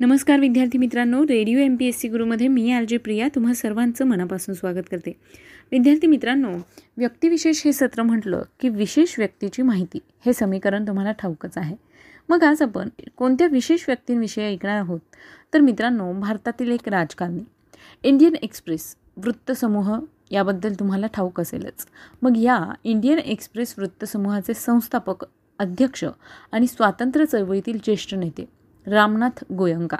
नमस्कार विद्यार्थी मित्रांनो radio M P S C गुरुमध्ये मी आर जे प्रिया तुम्हा सर्वांचं मनापासून स्वागत करते. विद्यार्थी मित्रांनो व्यक्तिविशेष हे सत्र म्हटलं की विशेष व्यक्तीची माहिती हे समीकरण तुम्हाला ठाऊकच आहे. मग आज आपण कोणत्या विशेष व्यक्तींविषयी ऐकणार आहोत? तर मित्रांनो भारतातील एक राजकारणी इंडियन एक्सप्रेस वृत्तसमूह याबद्दल तुम्हाला ठाऊक असेलच. मग या इंडियन एक्सप्रेस वृत्तसमूहाचे संस्थापक अध्यक्ष आणि स्वातंत्र्य चळवळीतील ज्येष्ठ नेते रामनाथ गोयंका.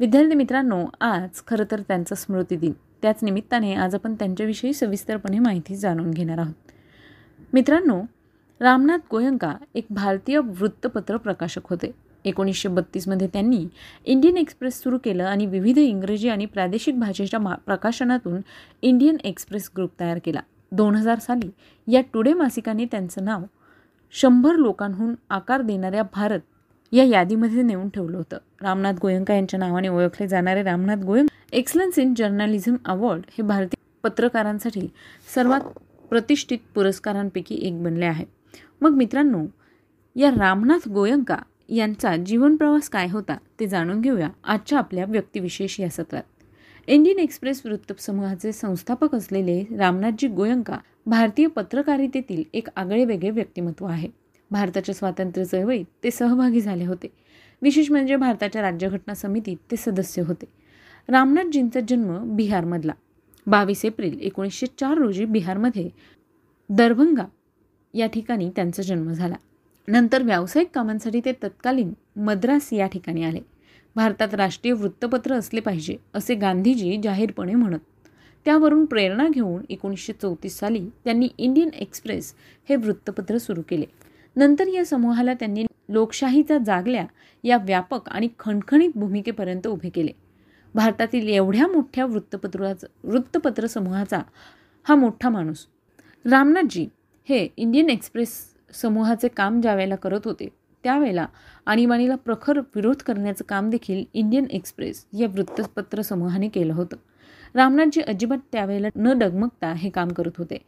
विद्यार्थी मित्रांनो आज खरं तर त्यांचा स्मृती दिन. त्याच निमित्ताने आज आपण त्यांच्याविषयी सविस्तरपणे माहिती जाणून घेणार आहोत. मित्रांनो रामनाथ गोयंका एक भारतीय वृत्तपत्र प्रकाशक होते. एकोणीसशे बत्तीसमध्ये त्यांनी इंडियन एक्सप्रेस सुरू केलं आणि विविध इंग्रजी आणि प्रादेशिक भाषेच्या मा प्रकाशनातून इंडियन एक्सप्रेस ग्रुप तयार केला. दोन हजार साली या टुडे मासिकाने त्यांचं नाव शंभर लोकांहून आकार देणाऱ्या भारत या यादीमध्ये नेऊन ठेवलं होतं. रामनाथ गोयंका यांच्या नावाने ओळखले जाणारे Ramnath Goenka excellence in journalism award हे भारतीय पत्रकारांसाठी सर्वात प्रतिष्ठित पुरस्कारांपैकी एक बनले आहे. मग मित्रांनो या रामनाथ गोयंका यांचा जीवनप्रवास काय होता ते जाणून घेऊया आजच्या आपल्या व्यक्तिविशेष या सत्रात. इंडियन एक्सप्रेस वृत्तसमूहाचे संस्थापक असलेले रामनाथजी गोयंका भारतीय पत्रकारितेतील एक आगळेवेगळे व्यक्तिमत्व आहे. भारताच्या स्वातंत्र्य चळवळीत ते सहभागी झाले होते. विशेष म्हणजे भारताच्या राज्यघटना समितीत ते सदस्य होते. रामनाथजींचा जन्म बिहारमधला. बावीस एप्रिल एकोणीसशे चार रोजी बिहारमध्ये दरभंगा या ठिकाणी त्यांचा जन्म झाला. नंतर व्यावसायिक कामांसाठी ते तत्कालीन मद्रास या ठिकाणी आले. भारतात राष्ट्रीय वृत्तपत्र असले पाहिजे असे गांधीजी जाहीरपणे म्हणत. त्यावरून प्रेरणा घेऊन एकोणीसशे चौतीस साली त्यांनी इंडियन एक्सप्रेस हे वृत्तपत्र सुरू केले. नंतर या समूहाला त्यांनी लोकशाहीचा जागल्या या व्यापक आणि खणखणीत भूमिकेपर्यंत उभे केले. भारतातील एवढ्या मोठ्या वृत्तपत्राचा वृत्तपत्र समूहाचा हा मोठा माणूस. रामनाथजी हे इंडियन एक्सप्रेस समूहाचे काम ज्यावेळेला करत होते त्यावेळेला आणीबाणीला प्रखर विरोध करण्याचं काम देखील इंडियन एक्सप्रेस या वृत्तपत्र समूहाने केलं होतं. रामनाथजी अजिबात त्यावेळेला न डगमगता हे काम करत होते.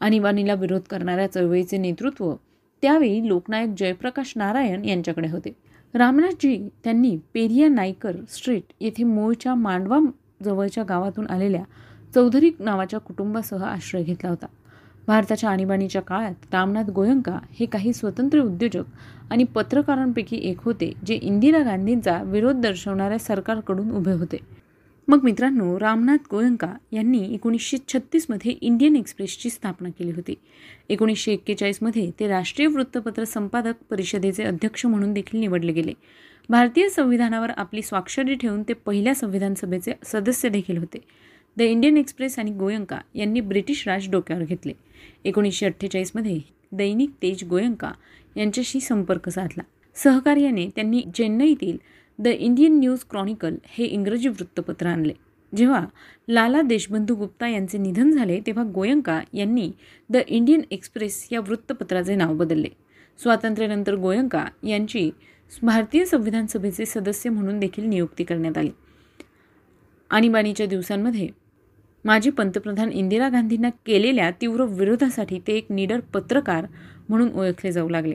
आणीबाणीला विरोध करणाऱ्या चळवळीचे नेतृत्व त्यावेळी लोकनायक जयप्रकाश नारायण यांच्याकडे होते. रामनाथजी त्यांनी पेरिया नायकर स्ट्रीट येथे मूळच्या मांडवा जवळच्या गावातून आलेल्या चौधरी नावाच्या कुटुंबासह आश्रय घेतला होता. भारताच्या आणीबाणीच्या काळात रामनाथ गोयंका हे काही स्वतंत्र उद्योजक आणि पत्रकारांपैकी एक होते जे इंदिरा गांधींचा विरोध दर्शवणाऱ्या सरकारकडून उभे होते. मग मित्रांनो रामनाथ गोयंका यांनी एकोणीसशे छत्तीसमध्ये इंडियन एक्सप्रेसची स्थापना केली होती. एकोणीसशे एक्केचाळीसमध्ये ते राष्ट्रीय वृत्तपत्र संपादक परिषदेचे अध्यक्ष म्हणून देखील निवडले गेले. भारतीय संविधानावर आपली स्वाक्षरी ठेवून ते पहिल्या संविधान सभेचे सदस्य देखील होते. द इंडियन एक्सप्रेस आणि गोयंका यांनी ब्रिटिश राज डोक्यावर घेतले. एकोणीसशे अठ्ठेचाळीसमध्ये दैनिक तेज गोयंका यांच्याशी संपर्क साधला. सहकार्याने त्यांनी चेन्नईतील द इंडियन न्यूज क्रॉनिकल हे इंग्रजी वृत्तपत्र आणले. जेव्हा लाला देशबंधू गुप्ता यांचे निधन झाले तेव्हा गोयंका यांनी द इंडियन एक्सप्रेस या वृत्तपत्राचे नाव बदलले. स्वातंत्र्यानंतर गोयंका यांची भारतीय संविधान सभेचे सदस्य म्हणून देखील नियुक्ती करण्यात आली. आणीबाणीच्या दिवसांमध्ये माजी पंतप्रधान इंदिरा गांधींना केलेल्या तीव्र विरोधासाठी ते एक निडर पत्रकार म्हणून ओळखले जाऊ लागले.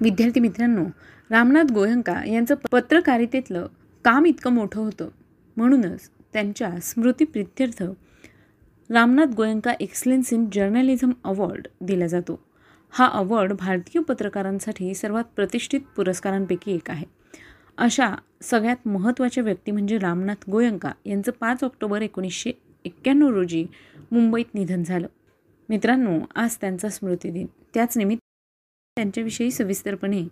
विद्यार्थी मित्रांनो रामनाथ गोयंका यांचं पत्रकारितेतलं काम इतकं मोठं होतं. म्हणूनच त्यांच्या स्मृतीप्रित्यर्थ Ramnath Goenka excellence in journalism award दिला जातो. हा अवॉर्ड भारतीय पत्रकारांसाठी सर्वात प्रतिष्ठित पुरस्कारांपैकी एक आहे. अशा सगळ्यात महत्त्वाच्या व्यक्ती म्हणजे रामनाथ गोयंका यांचं पाच ऑक्टोबर एकोणीसशे एक्क्याण्णव रोजी मुंबईत निधन झालं. मित्रांनो आज त्यांचा स्मृतिदिन. त्याच निमित्त त्यांच्याविषयी सविस्तरपणे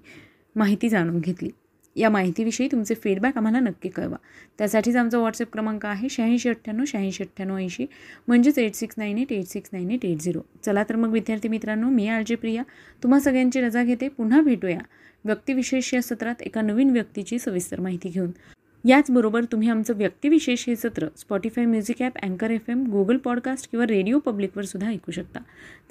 माहिती जाणून घेतली. या माहितीविषयी तुमचे फीडबॅक आम्हाला नक्की कळवा. त्यासाठीच आमचा व्हॉट्सअप क्रमांक आहे शहाऐंशी अठ्ठ्याण्णव शहाऐंशी अठ्ठ्याण्णव ऐंशी. म्हणजेच eight six nine eight eight six nine eight eight zero चला तर मग विद्यार्थी मित्रांनो मी आलजे प्रिया. तुम्हा सगळ्यांची रजा घेते. पुन्हा भेटूया. व्यक्तिविशेष या सत्रात एका नवीन व्यक्तीची सविस्तर माहिती घेऊन. याचबरोबर तुम्ही आमचं व्यक्तिविशेष हे सत्र स्पॉटीफाय म्युझिक ॲप अँकर एफ एम गुगल पॉडकास्ट किंवा रेडिओ पब्लिकवर सुद्धा ऐकू शकता.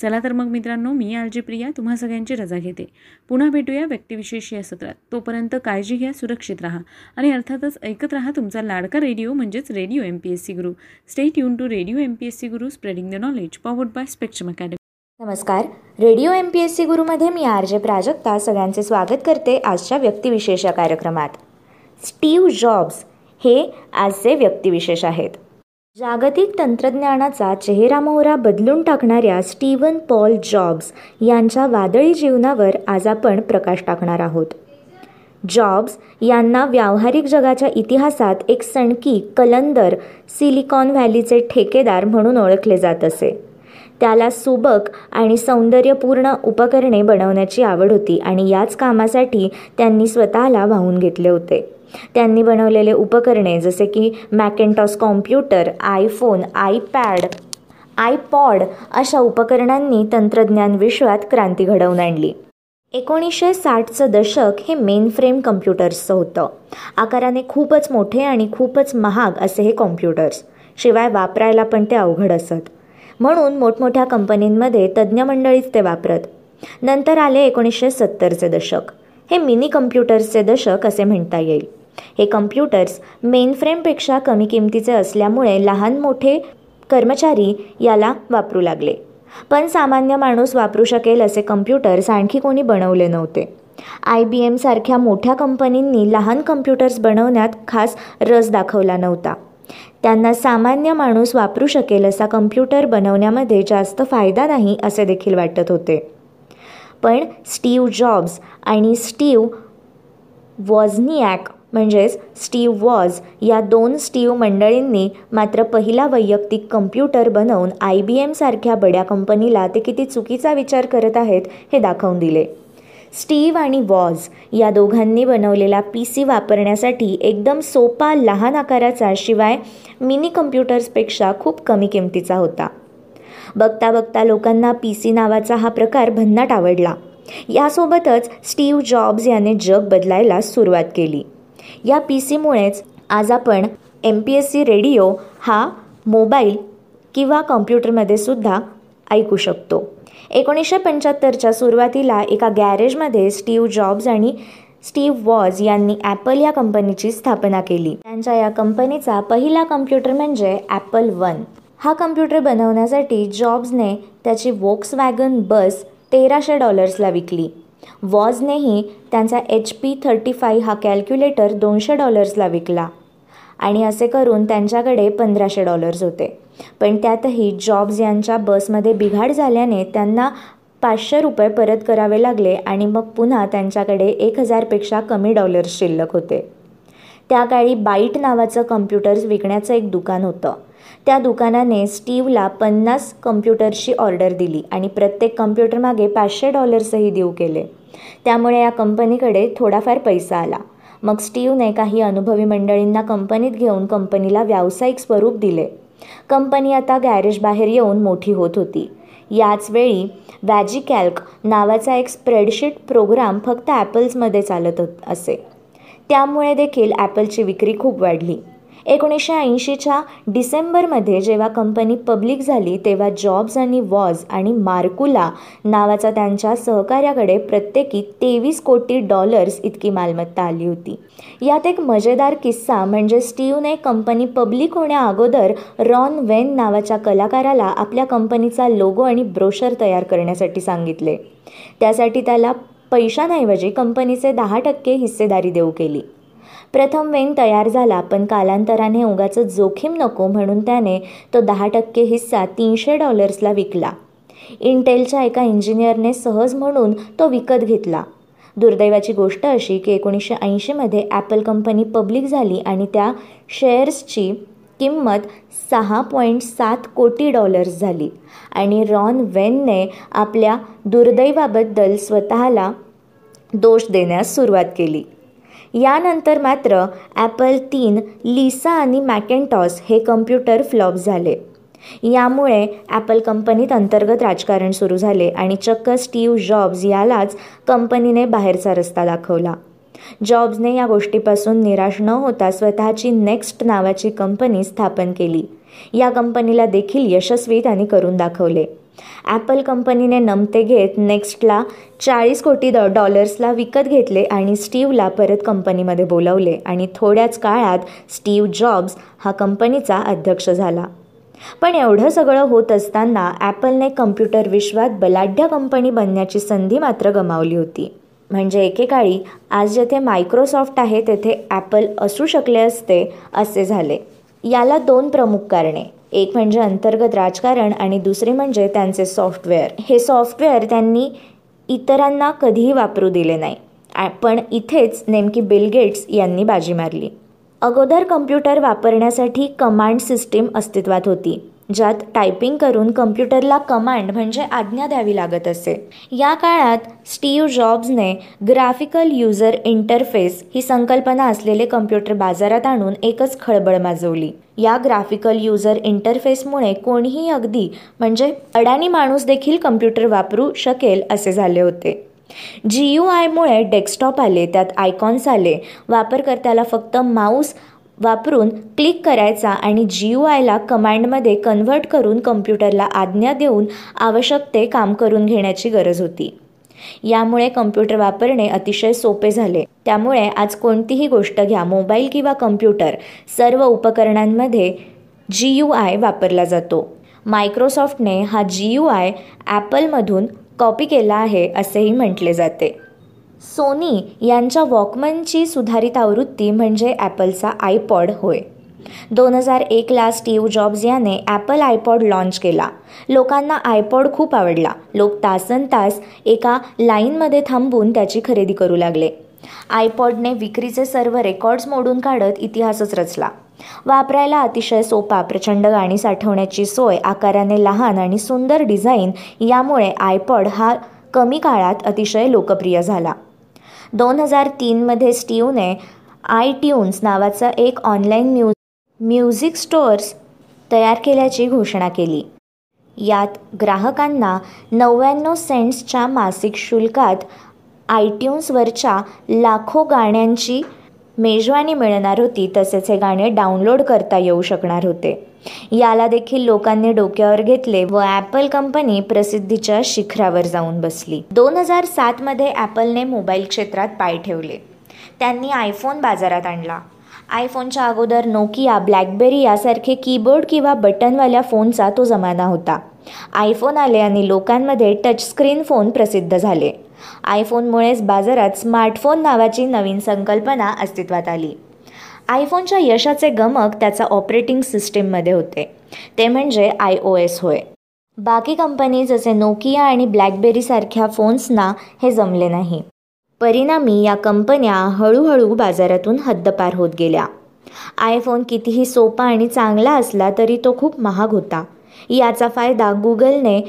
चला तर मग मित्रांनो मी आर प्रिया तुम्हा सगळ्यांची रजा घेते. पुन्हा भेटूया व्यक्तिविशेष या सत्रात. तोपर्यंत काळजी घ्या सुरक्षित राहा आणि अर्थातच ऐकत राहा तुमचा लाडका रेडिओ म्हणजेच radio M P S C Guru. Stay युन to radio M P S C Guru spreading the knowledge powered by Spectrum Academy नमस्कार. Radio M P S C गुरुमध्ये मी आर जे प्राजक्ता सगळ्यांचे स्वागत करते आजच्या व्यक्तिविशेष या कार्यक्रमात. स्टीव्ह जॉब्स हे आजचे व्यक्तिविशेष आहेत. जागतिक तंत्रज्ञानाचा चेहरामोहरा बदलून टाकणाऱ्या स्टीवन पॉल जॉब्स यांच्या वादळी जीवनावर आज आपण प्रकाश टाकणार आहोत. जॉब्स यांना व्यावहारिक जगाच्या इतिहासात एक सणकी कलंदर सिलिकॉन व्हॅलीचे ठेकेदार म्हणून ओळखले जात असे. त्याला सुबक आणि सौंदर्यपूर्ण उपकरणे बनवण्याची आवड होती आणि याच कामासाठी त्यांनी स्वतःला वाहून घेतले होते. त्यांनी बनवलेले उपकरणे जसे की Macintosh computer iPhone iPad iPod अशा उपकरणांनी तंत्रज्ञान विश्वात क्रांती घडवून आणली. एकोणीसशे साठचं दशक हे मेन फ्रेम कम्प्युटर्सचं होतं. आकाराने खूपच मोठे आणि खूपच महाग असे हे कॉम्प्युटर्स शिवाय वापरायला पण ते अवघड असत. म्हणून मोठमोठ्या कंपनींमध्ये तज्ज्ञ मंडळीच ते वापरत. नंतर आले एकोणीसशे सत्तरचे दशक. हे मिनी कम्प्युटर्सचे दशक असे म्हणता येईल. हे कम्प्युटर्स मेन फ्रेमपेक्षा कमी किमतीचे असल्यामुळे लहान मोठे कर्मचारी याला वापरू लागले. पण सामान्य माणूस वापरू शकेल असे कम्प्युटर्स आणखी कोणी बनवले नव्हते. आय बी एमसारख्या मोठ्या कंपनींनी लहान कम्प्युटर्स बनवण्यात खास रस दाखवला नव्हता. त्यांना सामान्य माणूस वापरू शकेल असा कम्प्युटर बनवण्यामध्ये जास्त फायदा नाही असे देखील वाटत होते. पण स्टीव जॉब्स आणि स्टीव वॉझनिॲक म्हणजेच स्टीव वॉज या दोन स्टीव मंडळींनी मात्र पहिला वैयक्तिक कम्प्युटर बनवून आय बी एमसारख्या बड्या कंपनीला ते किती चुकीचा विचार करत आहेत हे दाखवून दिले. स्टीव आणि वॉज या दोघांनी बनवलेला पी सी वापरण्यासाठी एकदम सोपा लहान आकाराचा शिवाय मिनी कम्प्युटर्सपेक्षा खूप कमी किमतीचा होता. बघता बघता लोकांना पी सी नावाचा हा प्रकार भन्नाट आवडला. यासोबतच स्टीव्ह जॉब्स याने जग बदलायला सुरुवात केली. या पी सीमुळेच आज आपण M P S C radio हा मोबाईल किंवा कॉम्प्युटरमध्ये सुद्धा ऐकू शकतो. एकोणीसशे पंच्याहत्तरच्या सुरुवातीला एका गॅरेजमध्ये स्टीव्ह जॉब्स आणि स्टीव्ह वॉज यांनी ॲपल या कंपनीची स्थापना केली. त्यांच्या या कंपनीचा पहिला कम्प्युटर म्हणजे ॲपल वन हा कम्प्युटर बनवण्यासाठी जॉब्सने त्याची वोक्स वॅगन बस तेराशे डॉलर्सला विकली. वॉजनेही त्यांचा एच पी थर्टी फाय हा कॅल्क्युलेटर दोनशे डॉलर्सला विकला. आणि असे करून त्यांच्याकडे पंधराशे डॉलर्स होते. पण त्यातही जॉब्स यांच्या बसमध्ये बिघाड झाल्याने त्यांना पाचशे रुपये परत करावे लागले आणि मग पुन्हा त्यांच्याकडे एक हजारपेक्षा कमी डॉलर्स शिल्लक होते. त्या काळी बाईट नावाचं कम्प्युटर्स विकण्याचं एक दुकान होतं. त्या दुकानाने स्टीवला पन्नास कम्प्युटर्सची ऑर्डर दिली आणि प्रत्येक कम्प्युटरमागे पाचशे डॉलर्सही देऊ केले. त्यामुळे या कंपनीकडे थोडाफार पैसा आला. मग स्टीवने काही अनुभवी मंडळींना कंपनीत घेऊन कंपनीला व्यावसायिक स्वरूप दिले. कंपनी आता गॅरेज बाहेर येऊन मोठी होत होती. याचवेळी वॅजी वॅजिकॅल्क नावाचा एक स्प्रेडशीट प्रोग्राम फक्त ॲपल्समध्ये चालत असे. त्यामुळे देखील ॲपलची विक्री खूप वाढली. एकोणीसशे ऐंशीच्या डिसेंबरमध्ये जेव्हा कंपनी पब्लिक झाली तेव्हा जॉब्स आणि वॉज आणि मार्कुला नावाचा त्यांच्या सहकार्याकडे प्रत्येकी तेवीस कोटी डॉलर्स इतकी मालमत्ता आली होती. यात एक मजेदार किस्सा म्हणजे स्टीवने कंपनी पब्लिक होण्याअगोदर रॉन वेन नावाच्या कलाकाराला आपल्या कंपनीचा लोगो आणि ब्रोशर तयार करण्यासाठी सांगितले. त्यासाठी त्याला पैशांऐवजी कंपनीचे दहा टक्के हिस्सेदारी देऊ केली. प्रथम वेन तयार झाला पण कालांतराने उगाच जोखीम नको म्हणून त्याने तो दहा टक्के हिस्सा तीनशे डॉलर्सला विकला. इंटेलच्या एका इंजिनियरने सहज म्हणून तो विकत घेतला. दुर्दैवाची गोष्ट अशी की एकोणीसशे ऐंशीमध्ये ॲपल कंपनी पब्लिक झाली आणि त्या शेअर्सची किंमत सहा पॉईंट सात कोटी डॉलर्स झाली आणि रॉन वेनने आपल्या दुर्दैवाबद्दल स्वतःला दोष देण्यास सुरुवात केली. यानंतर मात्र ॲपल तीन लिसा आणि मॅकेंटॉस हे कम्प्युटर फ्लॉप झाले. यामुळे ॲपल कंपनीत अंतर्गत राजकारण सुरू झाले आणि चक्क स्टीव्ह जॉब्स यालाच कंपनीने बाहेरचा रस्ता दाखवला. जॉब्सने या गोष्टीपासून निराश न होता स्वतःची नेक्स्ट नावाची कंपनी स्थापन केली. या कंपनीला देखील यशस्वी त्यांनी करून दाखवले. ॲपल कंपनीने नमते घेत नेक्स्टला चाळीस कोटी डॉ डॉलर्सला विकत घेतले आणि स्टीवला परत कंपनीमध्ये बोलवले. आणि थोड्याच काळात स्टीव जॉब्स हा कंपनीचा अध्यक्ष झाला. पण एवढं सगळं होत असताना ॲपलने कम्प्युटर विश्वात बलाढ्य कंपनी बनण्याची संधी मात्र गमावली होती. म्हणजे एकेकाळी आज जेथे मायक्रोसॉफ्ट आहे तेथे ॲपल असू शकले असते असे झाले. याला दोन प्रमुख कारणे. एक म्हणजे अंतर्गत राजकारण आणि दुसरे म्हणजे त्यांचे सॉफ्टवेअर. हे सॉफ्टवेअर त्यांनी इतरांना कधीही वापरू दिले नाही. पण इथेच नेमकी बिल गेट्स यांनी बाजी मारली. अगोदर कम्प्युटर वापरण्यासाठी कमांड सिस्टीम अस्तित्वात होती. ज्यात टायपिंग करून कम्प्युटरला कमांड म्हणजे आज्ञा द्यावी लागत असे. या काळात स्टीव्ह जॉब्सने ग्राफिकल युजर इंटरफेस ही संकल्पना असलेले कम्प्युटर बाजारात आणून एकच खळबळ माजवली. या ग्राफिकल युजर इंटरफेसमुळे कोणीही अगदी म्हणजे अडाणी माणूस देखील कम्प्युटर वापरू शकेल असे झाले होते. जी यू आयमुळे डेस्कटॉप आले त्यात आयकॉन्स आले. वापरकर्त्याला फक्त माऊस वापरून क्लिक करायचा आणि जी यू आयला कमांडमध्ये कन्व्हर्ट करून कम्प्युटरला आज्ञा देऊन आवश्यक ते काम करून घेण्याची गरज होती. यामुळे कम्प्युटर वापरणे अतिशय सोपे झाले. त्यामुळे आज कोणतीही गोष्ट घ्या मोबाईल किंवा कम्प्युटर सर्व उपकरणांमध्ये जी यू आय वापरला जातो. मायक्रोसॉफ्टने हा जी यू आय ॲपलमधून कॉपी केला आहे असेही म्हटले जाते. सोनी यांच्या वॉकमनची सुधारित आवृत्ती म्हणजे ॲपलचा आयपॉड होय. दोन हजार एकला स्टीव्ह जॉब्स याने ॲपल आयपॉड लॉन्च केला. लोकांना आयपॉड खूप आवडला. लोक तासन तास एका लाईनमध्ये थांबून त्याची खरेदी करू लागले. आयपॉडने विक्रीचे सर्व रेकॉर्ड्स मोडून काढत इतिहासच रचला. वापरायला अतिशय सोपा प्रचंड गाणी साठवण्याची सोय आकाराने लहान आणि सुंदर डिझाईन यामुळे आयपॉड हा कमी काळात अतिशय लोकप्रिय झाला. दोन हजार तीनमध्ये स्टीवने आय ट्यून्स नावाचं एक ऑनलाईन म्यु म्युझिक स्टोअर्स तयार केल्याची घोषणा केली. यात ग्राहकांना नव्याण्णव सेंट्सच्या मासिक शुल्कात आयट्यून्सवरच्या लाखो गाण्यांची मेजवानी मिळणार होती तसेच हे गाणे डाउनलोड करता येऊ शकणार होते. याला देखील लोकांनी डोक्यावर घेतले व ॲपल कंपनी प्रसिद्धीच्या शिखरावर जाऊन बसली. दोन हजार सातमध्ये ॲपलने मोबाईल क्षेत्रात पाय ठेवले. त्यांनी आयफोन बाजारात आणला. आयफोनच्या अगोदर नोकिया ब्लॅकबेरी यासारखे कीबोर्ड किंवा बटनवाल्या फोनचा तो जमाना होता. आयफोन आले आणि लोकांमध्ये टचस्क्रीन फोन प्रसिद्ध झाले. आयफोनमुळेच बाजारात स्मार्टफोन नावाची नवीन संकल्पना अस्तित्वात आली. आयफोनच्या यशाचे गमक त्याचा ऑपरेटिंग सिस्टीममध्ये होते. ते म्हणजे आय ओ एस होय. बाकी कंपनी जसे नोकिया आणि ब्लॅकबेरीसारख्या फोन्सना हे जमले नाही. परिणामी या कंपन्या हळूहळू बाजारातून हद्दपार होत गेल्या. आयफोन कितीही सोपा आणि चांगला असला तरी तो खूप महाग होता. याचा फायदा गुगलने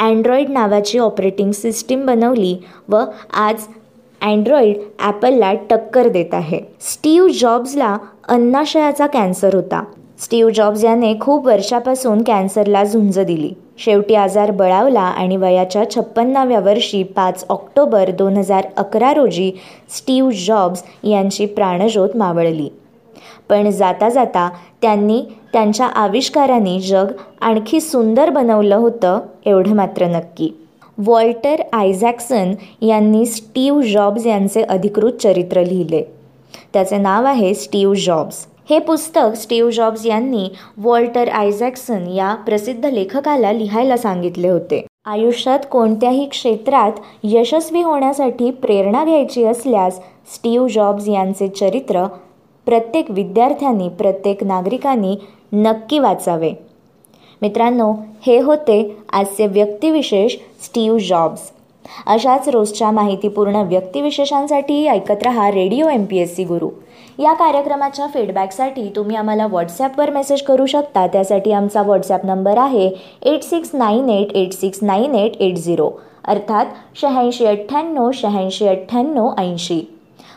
अँड्रॉईड नावाची ऑपरेटिंग सिस्टीम बनवली व आज अँड्रॉईड ॲपलला टक्कर देत आहे. स्टीव्ह जॉब्सला अन्नाशयाचा कॅन्सर होता. स्टीव्ह जॉब्स याने खूप वर्षापासून कॅन्सरला झुंज दिली. शेवटी आजार बळावला आणि वयाच्या छप्पन्नाव्या वर्षी पाच ऑक्टोबर दोन हजार अकरा रोजी स्टीव्ह जॉब्स यांची प्राणज्योत मावळली. पण जाता जाता त्यांनी त्यांच्या आविष्काराने जग आणखी सुंदर बनवलं होतं एवढं मात्र नक्की. वॉल्टर आयझॅक्सन यांनी स्टीव्ह जॉब्स यांचे अधिकृत चरित्र लिहिले. त्याचे नाव आहे स्टीव्ह जॉब्स. हे पुस्तक स्टीव्ह जॉब्स यांनी वॉल्टर आयझॅक्सन या प्रसिद्ध लेखकाला लिहायला सांगितले होते. आयुष्यात कोणत्याही क्षेत्रात यशस्वी होण्यासाठी प्रेरणा घ्यायची असल्यास स्टीव्ह जॉब्स यांचे चरित्र प्रत्येक विद्यार्थ्यांनी प्रत्येक नागरिकांनी नक्की वाचावे. मित्रांनो हे होते आजचे व्यक्तिविशेष स्टीव्ह जॉब्स. अशाच रोजच्या माहितीपूर्ण व्यक्तिविशेषांसाठी ऐकत रहा radio M P S C Guru. या कार्यक्रमाच्या फीडबॅकसाठी तुम्ही आम्हाला व्हॉट्सॲपवर मेसेज करू शकता. त्यासाठी आमचा व्हॉट्सॲप नंबर आहे eight six nine eight eight six nine eight eight zero अर्थात शहाऐंशी अठ्ठ्याण्णव शहाऐंशी अठ्ठ्याण्णव ऐंशी.